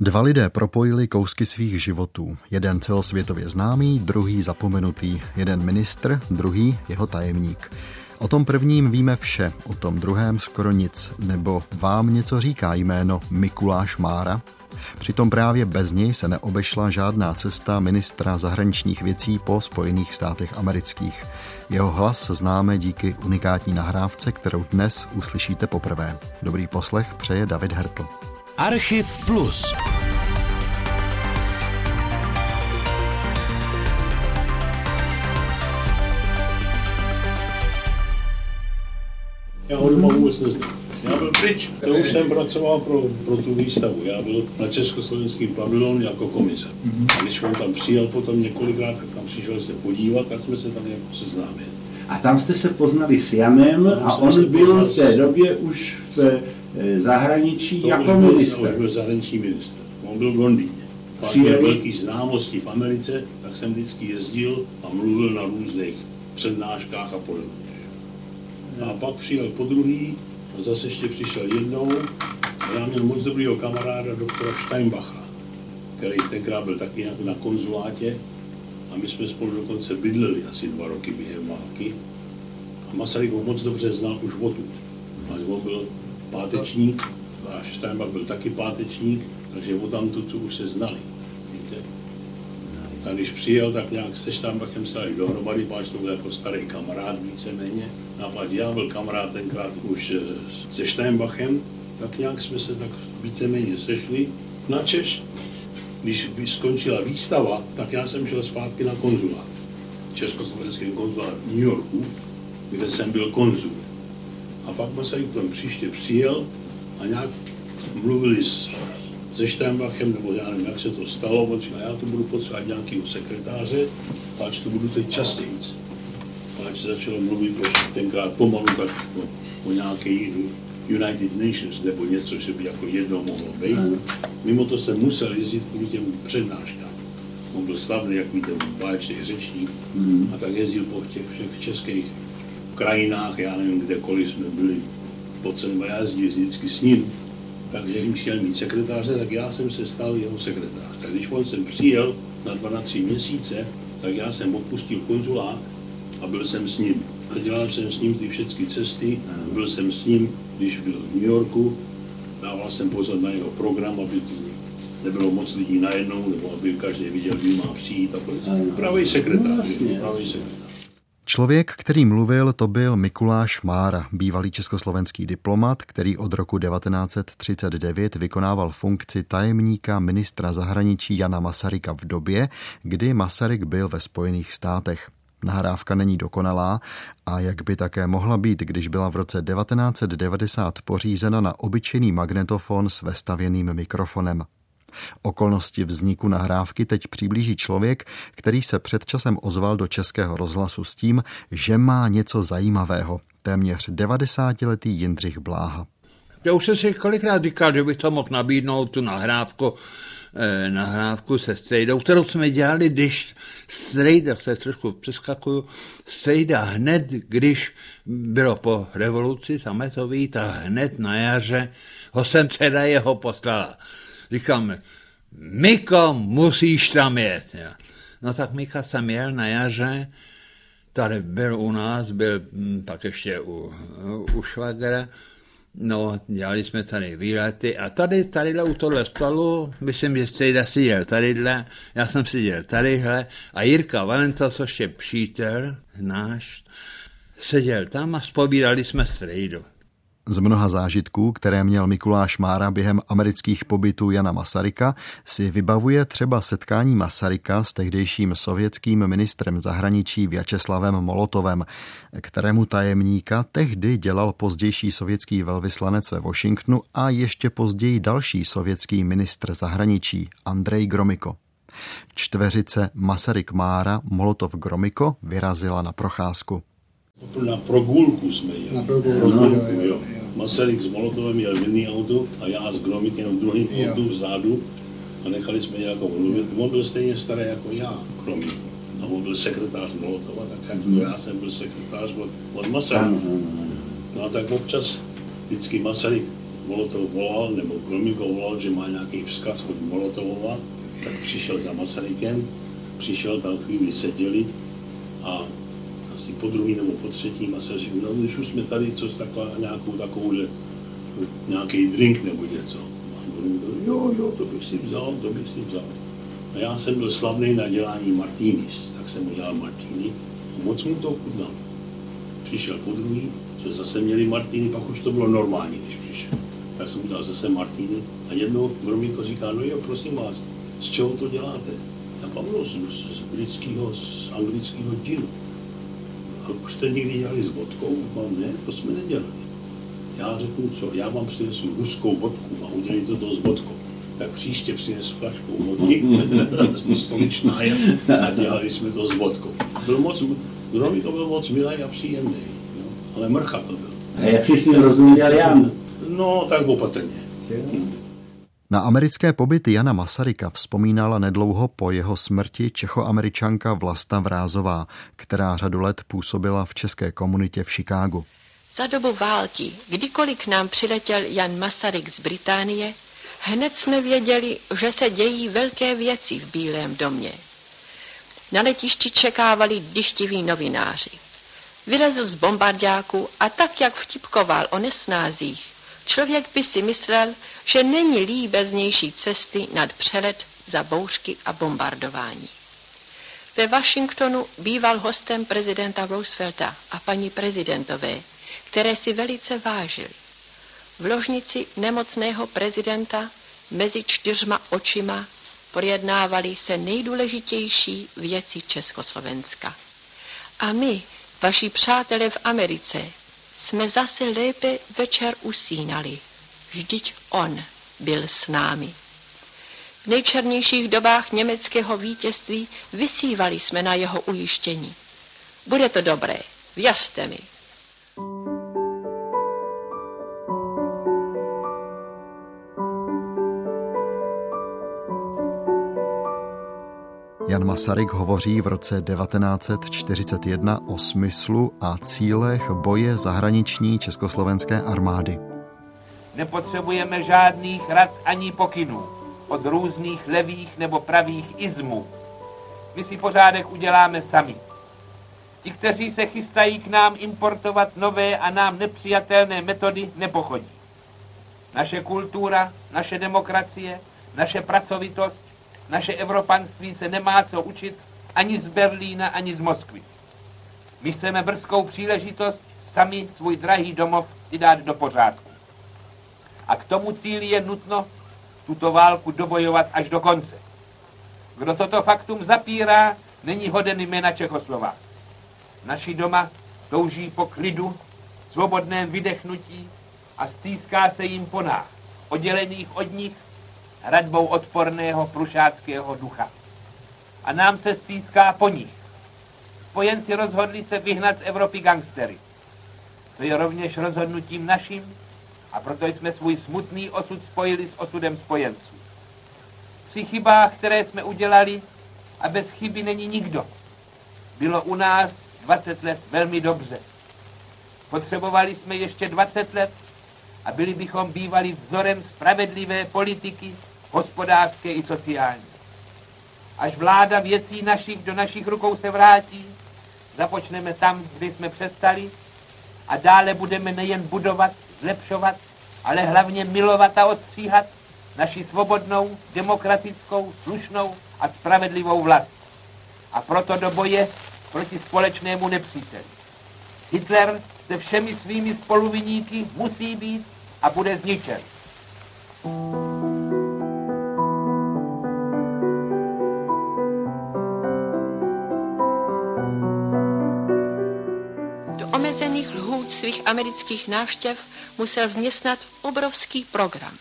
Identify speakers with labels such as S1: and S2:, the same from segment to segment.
S1: Dva lidé propojili kousky svých životů. Jeden celosvětově známý, druhý zapomenutý. Jeden ministr, druhý jeho tajemník. O tom prvním víme vše, o tom druhém skoro nic. Nebo vám něco říká jméno Mikuláš Mára? Přitom právě bez něj se neobešla žádná cesta ministra zahraničních věcí po Spojených státech amerických. Jeho hlas známe díky unikátní nahrávce, kterou dnes uslyšíte poprvé. Dobrý poslech přeje David Hertl.
S2: Archiv Plus.
S3: Já ho doma vůbec neznám. Já byl pryč, to už jsem pracoval pro, pro tu výstavu. Já byl na československém pavilonu jako komise. A když on tam přijel potom několikrát, tak tam přišel se podívat, tak jsme se tam jako seznámili.
S4: A tam jste se poznali s Janem a on byl v té době už v zahraničí
S3: To
S4: jako
S3: byl,
S4: minister.
S3: už byl zahraniční ministr. On byl v Londýně. Pak
S4: Přijeli-
S3: měl velký známosti v Americe, tak jsem vždycky jezdil a mluvil na různých přednáškách a podobně. A pak přijel po druhý a zase ještě přišel jednou a já měl moc dobrýho kamaráda, doktora Steinbacha, který tenkrát byl taky na, na konzulátě a my jsme spolu dokonce bydleli asi dva roky během války. A Masaryk ho moc dobře znal už odtud. A on byl pátečník a Steinbach byl taky pátečník, takže o tamtud už se znali. Víte? A když přijel, tak nějak se Steinbachem stali dohromady, páč to byl jako starý kamarád víceméně. A pak já byl kamarád tenkrát už eh, se Steinbachem, tak nějak jsme se tak víceméně sešli. Na Češ, když skončila výstava, tak já jsem šel zpátky na konzulát. Československý konzulát v New Yorku, kde jsem byl konzul. A pak Masaryk tam příště přijel a nějak mluvili s, se Steinbachem, nebo já nevím, jak se to stalo, on říkal, já tu budu potřebovat nějakého sekretáře, páč to budu teď častěji. Páč se začalo mluvit tenkrát pomalu tak o, o nějaké United Nations, nebo něco, že by jako jedno mohlo být. Mimo to jsem musel jezdit kvůli těm přednáškám. On byl slavný, jak víte, báječný řečník, a tak jezdil po těch všech českých krajinách, já nevím, kdekoliv jsme byli po celém jezdil vždycky s ním. Takže když chtěl mít sekretáře, tak já jsem se stal jeho sekretář. Tak když on sem přijel na 12 měsíce, tak já jsem opustil konzulát a byl jsem s ním. A dělal jsem s ním ty všechny cesty, byl jsem s ním, když byl v New Yorku, dával jsem pozor na jeho program, aby tu nebylo moc lidí najednou, nebo aby každý viděl, kdy má přijít. A pravý sekretář, pravý sekretář.
S1: Člověk, který mluvil, to byl Mikuláš Mára, bývalý československý diplomat, který od roku 1939 vykonával funkci tajemníka ministra zahraničí Jana Masaryka v době, kdy Masaryk byl ve Spojených státech. Nahrávka není dokonalá a jak by také mohla být, když byla v roce 1990 pořízena na obyčejný magnetofon s vestavěným mikrofonem. Okolnosti vzniku nahrávky teď přiblíží člověk, který se před časem ozval do Českého rozhlasu s tím, že má něco zajímavého. Téměř 90-letý Jindřich Bláha.
S5: Já už jsem si kolikrát říkal, že bych to mohl nabídnout tu nahrávku, eh, nahrávku se Strejdou, kterou jsme dělali, když Strejda, se trošku přeskakuju, Strejda hned, když bylo po revoluci sametový, tak hned na jaře ho jsem dcera jeho poslala. Říkáme, Miko, musíš tam jet. Jo. No tak Mika tam jel na jaře, tady byl u nás, byl hm, pak ještě u, u švagra, no, dělali jsme tady výlety a tady, tadyhle u tohle stolu, myslím, že Strejda seděl tadyhle, já jsem seděl tadyhle a Jirka Valenta, což je přítel náš, seděl tam a spovídali jsme Strejdu.
S1: Z mnoha zážitků, které měl Mikuláš Mára během amerických pobytů Jana Masaryka, si vybavuje třeba setkání Masaryka s tehdejším sovětským ministrem zahraničí Vyačeslavem Molotovem, kterému tajemníka tehdy dělal pozdější sovětský velvyslanec ve Washingtonu a ještě později další sovětský ministr zahraničí Andrej Gromiko. Čtveřice Masaryk Mára Molotov Gromiko vyrazila na procházku.
S3: Na progůlku jsme jeli.
S6: Na jo,
S3: jo,
S6: jo, jo.
S3: Masaryk s Molotovem jel v jedný auto a já s Gromikem v druhém autu vzadu a nechali jsme jako mluvit. On byl stejně starý jako já, Gromik. A on byl sekretář Molotova, tak jako já jsem byl sekretář od, od Masaryka. No a tak občas vždycky Masaryk Molotov volal, nebo Gromíko volal, že má nějaký vzkaz od Molotovova, tak přišel za Masarykem, přišel, tam chvíli seděli a asi po druhý nebo po třetí říkal, no když už jsme tady, co taková, nějakou takovou, že nějaký drink nebo něco. A Gromíko, jo, jo, to bych si vzal, to bych si vzal. A já jsem byl slavný na dělání martinis, tak jsem udělal martini. Moc mu to chutnalo. Přišel po druhý, jsme zase měli martini, pak už to bylo normální, když přišel. Tak jsem udělal zase martini a jednou Gromíko říká, no jo, prosím vás, z čeho to děláte? Já Pavlo, z, z britského, z anglického džinu. A už jste někdy dělali s vodkou? Mám ne, to jsme nedělali. Já řeknu, co, já vám přinesu ruskou vodku a udělejte to s vodkou. Tak příště přines flašku vodky, stoličná je, a dělali jsme to s vodkou. Byl moc, Gromíko byl moc milý a příjemný, jo? ale mrcha to byl.
S4: A jak jsi s ním rozuměl Jan?
S3: No, tak opatrně.
S1: Na americké pobyty Jana Masaryka vzpomínala nedlouho po jeho smrti čechoameričanka Vlasta Vrázová, která řadu let působila v české komunitě v Chicagu.
S6: Za dobu války, kdykoliv k nám přiletěl Jan Masaryk z Británie, hned jsme věděli, že se dějí velké věci v Bílém domě. Na letišti čekávali dychtiví novináři. Vylezl z bombardáku a tak, jak vtipkoval o nesnázích, člověk by si myslel, že není líbeznější cesty nad přelet za bouřky a bombardování. Ve Washingtonu býval hostem prezidenta Roosevelta a paní prezidentové, které si velice vážil. V ložnici nemocného prezidenta mezi čtyřma očima projednávali se nejdůležitější věci Československa. A my, vaši přátelé v Americe, jsme zase lépe večer usínali. Vždyť on byl s námi. V nejčernějších dobách německého vítězství vysívali jsme na jeho ujištění. Bude to dobré, věřte mi.
S1: Jan Masaryk hovoří v roce 1941 o smyslu a cílech boje zahraniční československé armády.
S7: Nepotřebujeme žádných rad ani pokynů od různých levých nebo pravých izmů. My si pořádek uděláme sami. Ti, kteří se chystají k nám importovat nové a nám nepřijatelné metody, nepochodí. Naše kultura, naše demokracie, naše pracovitost, naše evropanství se nemá co učit ani z Berlína, ani z Moskvy. My chceme brzkou příležitost sami svůj drahý domov si dát do pořádku. A k tomu cíli je nutno tuto válku dobojovat až do konce. Kdo toto faktum zapírá, není hoden jména Čechoslovák. Naši doma touží po klidu, svobodném vydechnutí a stýská se jim po nás, oddělených od nich radbou odporného prušáckého ducha. A nám se stýská po nich. Spojenci rozhodli se vyhnat z Evropy gangstery. To je rovněž rozhodnutím naším a proto jsme svůj smutný osud spojili s osudem spojenců. Při chybách, které jsme udělali, a bez chyby není nikdo, bylo u nás 20 let velmi dobře. Potřebovali jsme ještě 20 let a byli bychom bývali vzorem spravedlivé politiky, hospodářské i sociální. Až vláda věcí našich do našich rukou se vrátí, započneme tam, kde jsme přestali a dále budeme nejen budovat, zlepšovat, ale hlavně milovat a odstříhat naši svobodnou, demokratickou, slušnou a spravedlivou vlast. A proto do boje proti společnému nepříteli. Hitler se všemi svými spoluviníky musí být a bude zničen.
S6: Do lhůt svých amerických návštěv musel vměstnat obrovský program.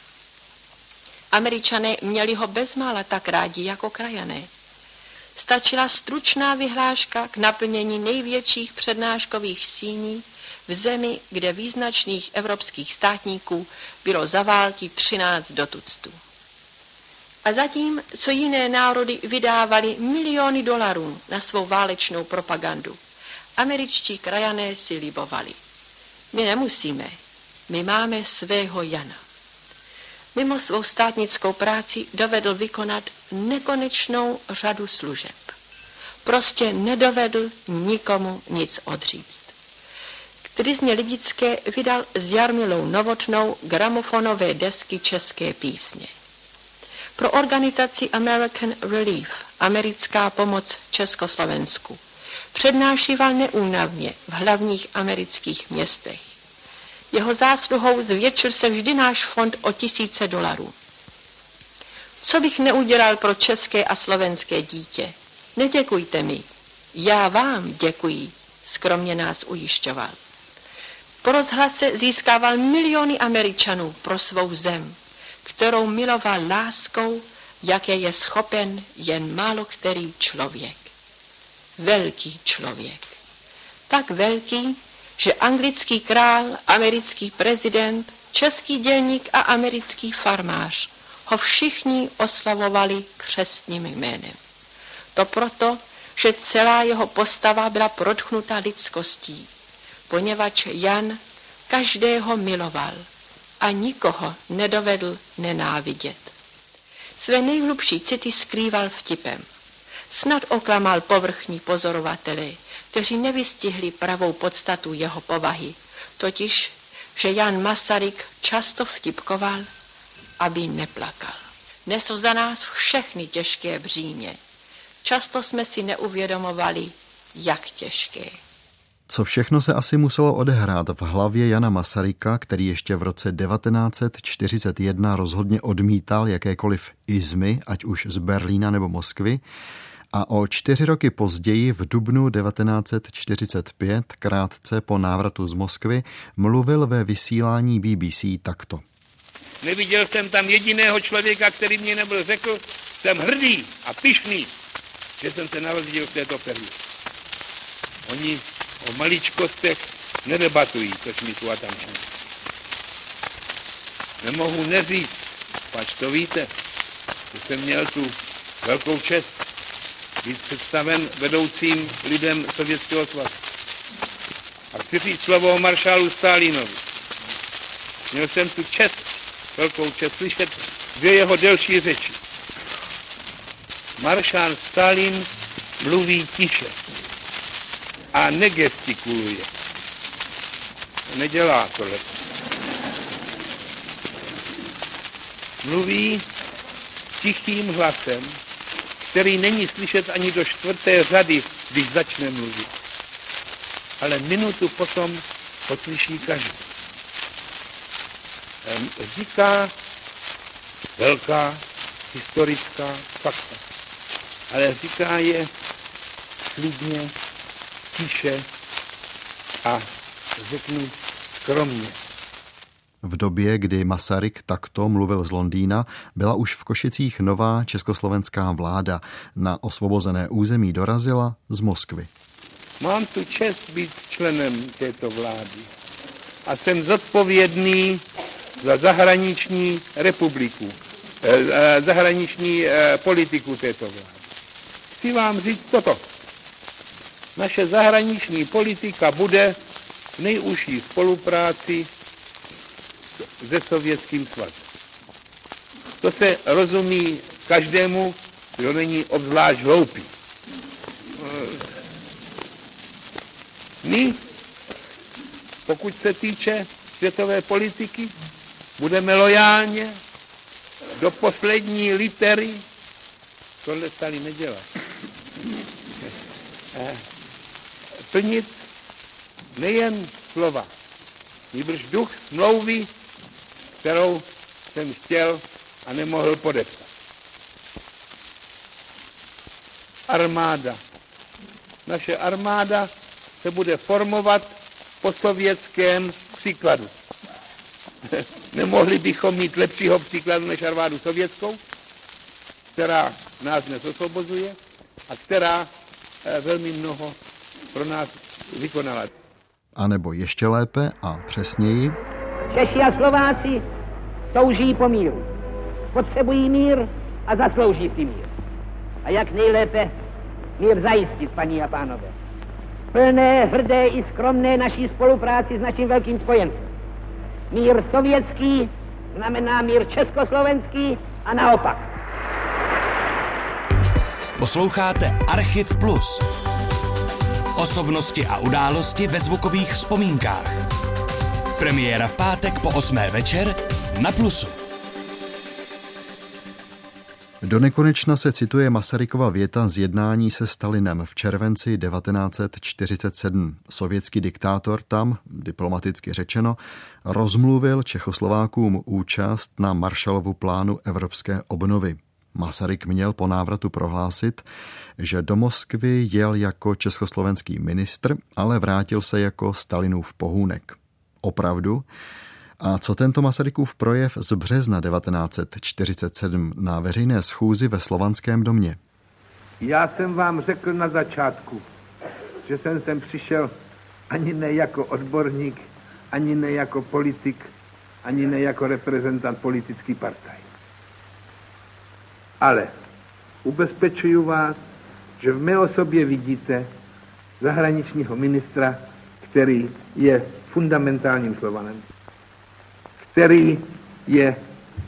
S6: Američané měli ho bezmála tak rádi jako krajané. Stačila stručná vyhláška k naplnění největších přednáškových síní v zemi, kde význačných evropských státníků bylo za války 13 do tuctu. A zatím, co jiné národy vydávali miliony dolarů na svou válečnou propagandu, američtí krajané si libovali. My nemusíme, my máme svého Jana. mimo svou státnickou práci dovedl vykonat nekonečnou řadu služeb. Prostě nedovedl nikomu nic odříct. K trizně lidické vydal s Jarmilou Novotnou gramofonové desky české písně. Pro organizaci American Relief, americká pomoc Československu, přednášíval neúnavně v hlavních amerických městech. Jeho zásluhou zvětšil se vždy náš fond o tisíce dolarů. Co bych neudělal pro české a slovenské dítě? Neděkujte mi, já vám děkuji, skromně nás ujišťoval. Po rozhlase získával miliony Američanů pro svou zem, kterou miloval láskou, jaké je schopen jen málo který člověk. Velký člověk. Tak velký, že anglický král, americký prezident, český dělník a americký farmář ho všichni oslavovali křestním jménem. To proto, že celá jeho postava byla protchnuta lidskostí, poněvadž Jan každého miloval a nikoho nedovedl nenávidět. Své nejhlubší city skrýval vtipem. Snad oklamal povrchní pozorovatele, kteří nevystihli pravou podstatu jeho povahy, totiž, že Jan Masaryk často vtipkoval, aby neplakal. Nesl za nás všechny těžké břímě. Často jsme si neuvědomovali, jak těžké.
S1: Co všechno se asi muselo odehrát v hlavě Jana Masaryka, který ještě v roce 1941 rozhodně odmítal jakékoliv izmy, ať už z Berlína nebo Moskvy, a o čtyři roky později v dubnu 1945, krátce po návratu z Moskvy, mluvil ve vysílání BBC takto.
S8: Neviděl jsem tam jediného člověka, který mě nebyl řekl, jsem hrdý a pišný, že jsem se narodil v této firmě. Oni o maličkostech nedebatují, což mi tu a tam Nemohu neříct, pač to víte, že jsem měl tu velkou čest být představen vedoucím lidem Sovětského svazu. A chci říct slovo o maršálu Stalinovi. Měl jsem tu čest, velkou čest slyšet dvě jeho delší řeči. Maršál Stalin mluví tiše a negestikuluje. Nedělá tohle. Mluví tichým hlasem, který není slyšet ani do čtvrté řady, když začne mluvit. Ale minutu potom poslyší každý. Říká velká historická fakta, ale říká je klidně, tiše a řeknu skromně.
S1: V době, kdy Masaryk takto mluvil z Londýna, byla už v Košicích nová československá vláda. Na osvobozené území dorazila z Moskvy.
S8: Mám tu čest být členem této vlády a jsem zodpovědný za zahraniční republiku, eh, zahraniční eh, politiku této vlády. Chci vám říct toto. Naše zahraniční politika bude v nejužší spolupráci se Sovětským svazem. To se rozumí každému, kdo není obzvlášť hloupý. My, pokud se týče světové politiky, budeme lojálně do poslední litery, tohle stali nedělat, eh, plnit nejen slova, nýbrž duch smlouvy kterou jsem chtěl a nemohl podepsat. Armáda. Naše armáda se bude formovat po sovětském příkladu. Nemohli bychom mít lepšího příkladu než armádu sovětskou, která nás dnes osvobozuje a která eh, velmi mnoho pro nás vykonala.
S1: A nebo ještě lépe a přesněji.
S9: Češi a Slováci touží po míru. Potřebují mír a zaslouží si mír. A jak nejlépe mír zajistit, paní a pánové. Plné, hrdé i skromné naší spolupráci s naším velkým spojencem. Mír sovětský znamená mír československý a naopak.
S2: Posloucháte Archiv Plus. Osobnosti a události ve zvukových vzpomínkách. Premiéra v pátek po 8. večer na Plusu.
S1: Do nekonečna se cituje Masarykova věta z jednání se Stalinem v červenci 1947. Sovětský diktátor tam, diplomaticky řečeno, rozmluvil Čechoslovákům účast na Marshallovu plánu evropské obnovy. Masaryk měl po návratu prohlásit, že do Moskvy jel jako československý ministr, ale vrátil se jako Stalinův pohůnek. Opravdu? A co tento Masarykův projev z března 1947 na veřejné schůzi ve Slovanském domě?
S8: Já jsem vám řekl na začátku, že jsem sem přišel ani ne jako odborník, ani ne jako politik, ani ne jako reprezentant politický partaj. Ale ubezpečuju vás, že v mé osobě vidíte zahraničního ministra, který je fundamentálním Slovanem který je,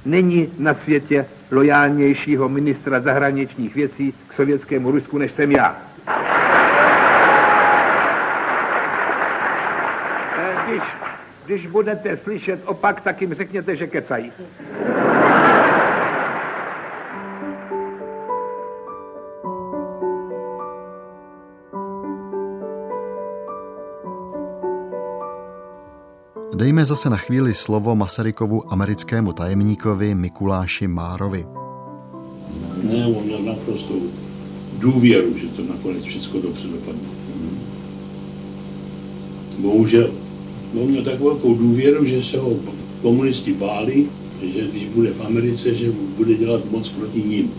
S8: není na světě lojálnějšího ministra zahraničních věcí k sovětskému Rusku, než jsem já. Eh, když, když budete slyšet opak, tak jim řekněte, že kecají.
S1: Dejme zase na chvíli slovo Masarykovu americkému tajemníkovi Mikuláši Márovi.
S3: Ne, on měl naprostou důvěru, že to nakonec všechno dobře dopadne. Bohužel, on měl tak velkou důvěru, že se ho komunisti báli, že když bude v Americe, že bude dělat moc proti ním.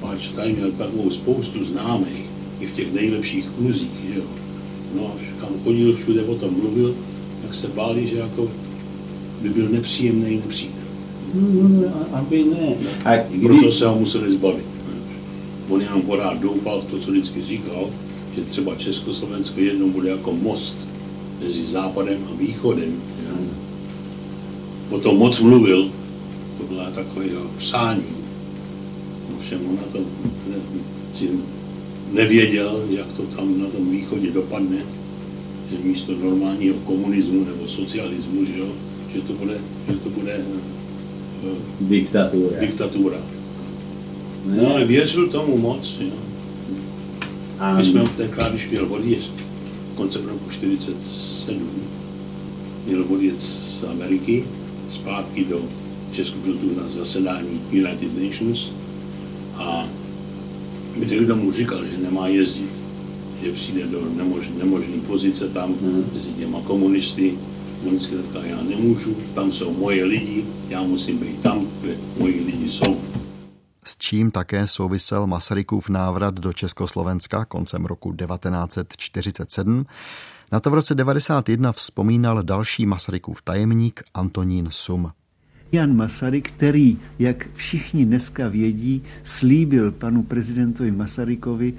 S3: Páč tady měl takovou spoustu známých, i v těch nejlepších kruzích, že jo. No, kam chodil, všude o tom mluvil, tak se báli, že jako by byl nepříjemný nepřítel.
S4: No, no, aby ne. A
S3: kdy... Proto se ho museli zbavit. On jenom pořád doufal v to, co vždycky říkal, že třeba Československo jednou bude jako most mezi západem a východem. Jo. Potom moc mluvil, to byla takové jeho přání. Ovšem on na to ne, nevěděl, jak to tam na tom východě dopadne že místo normálního komunismu nebo socialismu, že, jo, že to bude, že to bude uh,
S4: diktatura.
S3: diktatura. No ale věřil tomu moc. Jo. My jsme tenkrát, když měl odjezd, koncem roku 47, měl odjet z Ameriky zpátky do Česku byl tu na zasedání United Nations a kdy mu říkal, že nemá jezdit že přijde do nemož, nemožné pozice tam mm. mezi těma komunisty. On říká, já nemůžu, tam jsou moje lidi, já musím být tam, kde moji lidi jsou.
S1: S čím také souvisel Masarykův návrat do Československa koncem roku 1947. Na to v roce 1991 vzpomínal další Masarykův tajemník Antonín Sum.
S10: Jan Masaryk, který, jak všichni dneska vědí, slíbil panu prezidentovi Masarykovi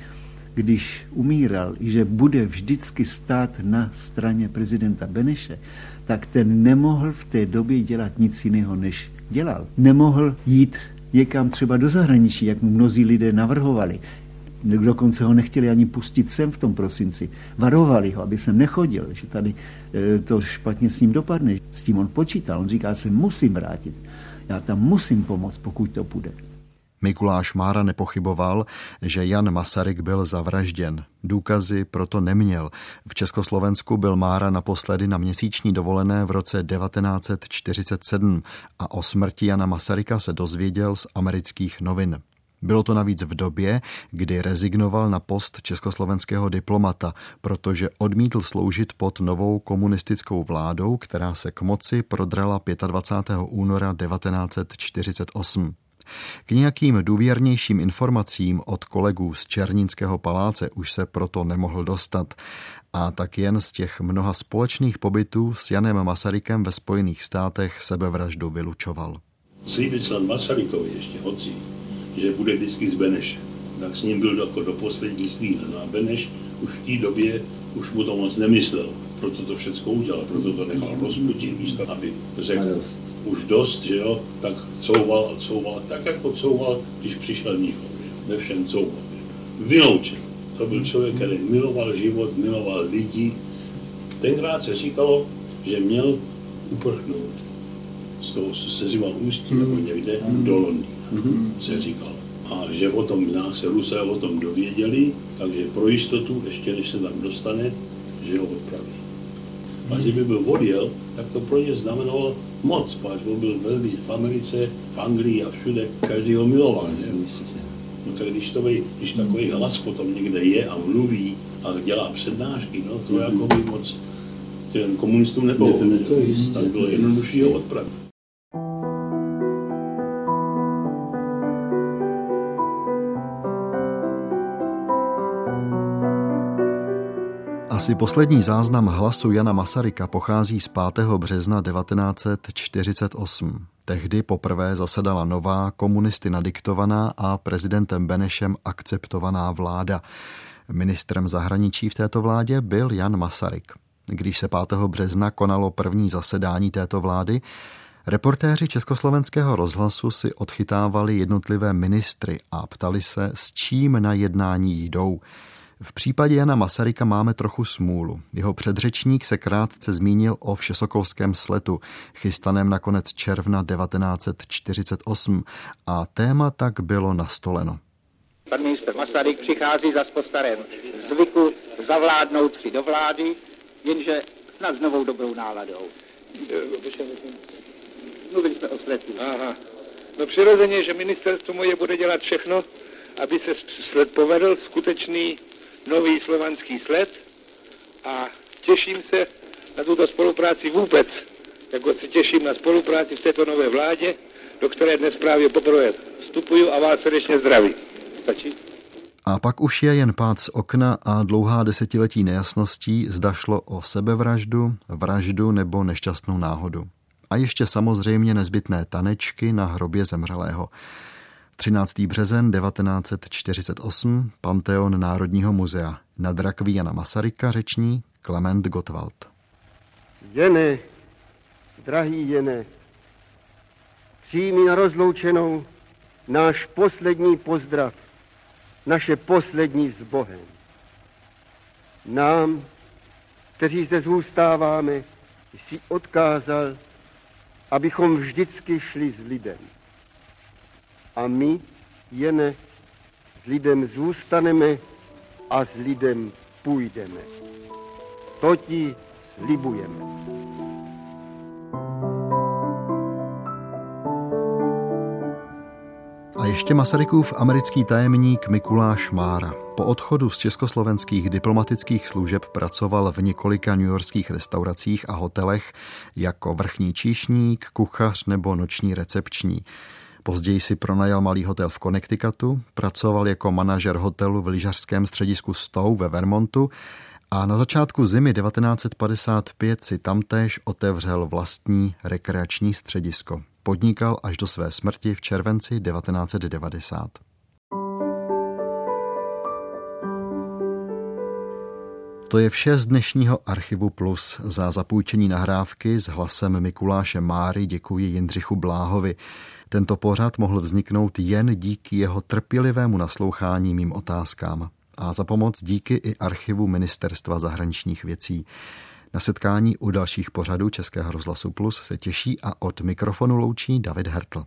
S10: když umíral, že bude vždycky stát na straně prezidenta Beneše, tak ten nemohl v té době dělat nic jiného, než dělal. Nemohl jít někam třeba do zahraničí, jak mu mnozí lidé navrhovali. Dokonce ho nechtěli ani pustit sem v tom prosinci. Varovali ho, aby sem nechodil, že tady e, to špatně s ním dopadne. S tím on počítal. On říká, se musím vrátit. Já tam musím pomoct, pokud to půjde.
S1: Mikuláš Mára nepochyboval, že Jan Masaryk byl zavražděn. Důkazy proto neměl. V Československu byl Mára naposledy na měsíční dovolené v roce 1947 a o smrti Jana Masaryka se dozvěděl z amerických novin. Bylo to navíc v době, kdy rezignoval na post československého diplomata, protože odmítl sloužit pod novou komunistickou vládou, která se k moci prodrala 25. února 1948. K nějakým důvěrnějším informacím od kolegů z Černínského paláce už se proto nemohl dostat a tak jen z těch mnoha společných pobytů s Janem Masarykem ve Spojených státech sebevraždu vylučoval.
S3: Slíbil jsem Masarykovi ještě otci, že bude vždycky z Beneše. Tak s ním byl do, do poslední chvíle. No a Beneš už v té době už mu to moc nemyslel. Proto to všechno udělal, proto to nechal rozputit místo, aby řekl, už dost, že jo, tak couval a couval, tak jako couval, když přišel Mnichov, ve všem couval. Vyloučil. To byl člověk, který miloval život, miloval lidi. Tenkrát se říkalo, že měl uprchnout z toho se zima ústí nebo někde do Londýna, se říkalo. A že o tom nás se Rusé o tom dověděli, takže pro jistotu, ještě než se tam dostane, že ho odpraví. A kdyby byl odjel, tak to pro ně znamenalo moc, protože on byl velmi v Americe, v Anglii a všude, každý ho miloval. Že? No tak když, to by, když takový hlas potom někde je a mluví a dělá přednášky, no to jako by moc těm komunistům nepomohlo. Tak bylo jednodušší ho odpravit.
S1: Asi poslední záznam hlasu Jana Masaryka pochází z 5. března 1948. Tehdy poprvé zasedala nová, komunisty nadiktovaná a prezidentem Benešem akceptovaná vláda. Ministrem zahraničí v této vládě byl Jan Masaryk. Když se 5. března konalo první zasedání této vlády, reportéři Československého rozhlasu si odchytávali jednotlivé ministry a ptali se, s čím na jednání jdou. V případě Jana Masaryka máme trochu smůlu. Jeho předřečník se krátce zmínil o všesokolském sletu, chystaném na konec června 1948 a téma tak bylo nastoleno.
S11: Pan minister Masaryk přichází za po starém zvyku zavládnout si do vlády, jenže snad s novou dobrou náladou. Mluvili jsme o sletu.
S8: Aha. No přirozeně, že ministerstvo moje bude dělat všechno, aby se sled povedl skutečný nový slovanský sled a těším se na tuto spolupráci vůbec, jako se těším na spolupráci v této nové vládě, do které dnes právě poprvé vstupuju a vás srdečně zdraví. Stačí?
S1: A pak už je jen pád z okna a dlouhá desetiletí nejasností, zda šlo o sebevraždu, vraždu nebo nešťastnou náhodu. A ještě samozřejmě nezbytné tanečky na hrobě zemřelého. 13. březen 1948, Panteon Národního muzea. Nad rakví Jana Masaryka řeční Klement Gottwald.
S12: Jene, drahý Jene, přijmi na rozloučenou náš poslední pozdrav, naše poslední s Bohem. Nám, kteří zde zůstáváme, jsi odkázal, abychom vždycky šli s lidem a my jen s lidem zůstaneme a s lidem půjdeme. To ti slibujeme.
S1: A ještě Masarykův americký tajemník Mikuláš Mára. Po odchodu z československých diplomatických služeb pracoval v několika newyorských restauracích a hotelech jako vrchní číšník, kuchař nebo noční recepční. Později si pronajal malý hotel v Connecticutu, pracoval jako manažer hotelu v lyžařském středisku Stowe ve Vermontu a na začátku zimy 1955 si tamtéž otevřel vlastní rekreační středisko. Podnikal až do své smrti v červenci 1990. To je vše z dnešního Archivu Plus. Za zapůjčení nahrávky s hlasem Mikuláše Máry děkuji Jindřichu Bláhovi. Tento pořad mohl vzniknout jen díky jeho trpělivému naslouchání mým otázkám a za pomoc díky i archivu Ministerstva zahraničních věcí. Na setkání u dalších pořadů Českého rozhlasu Plus se těší a od mikrofonu loučí David Hertl.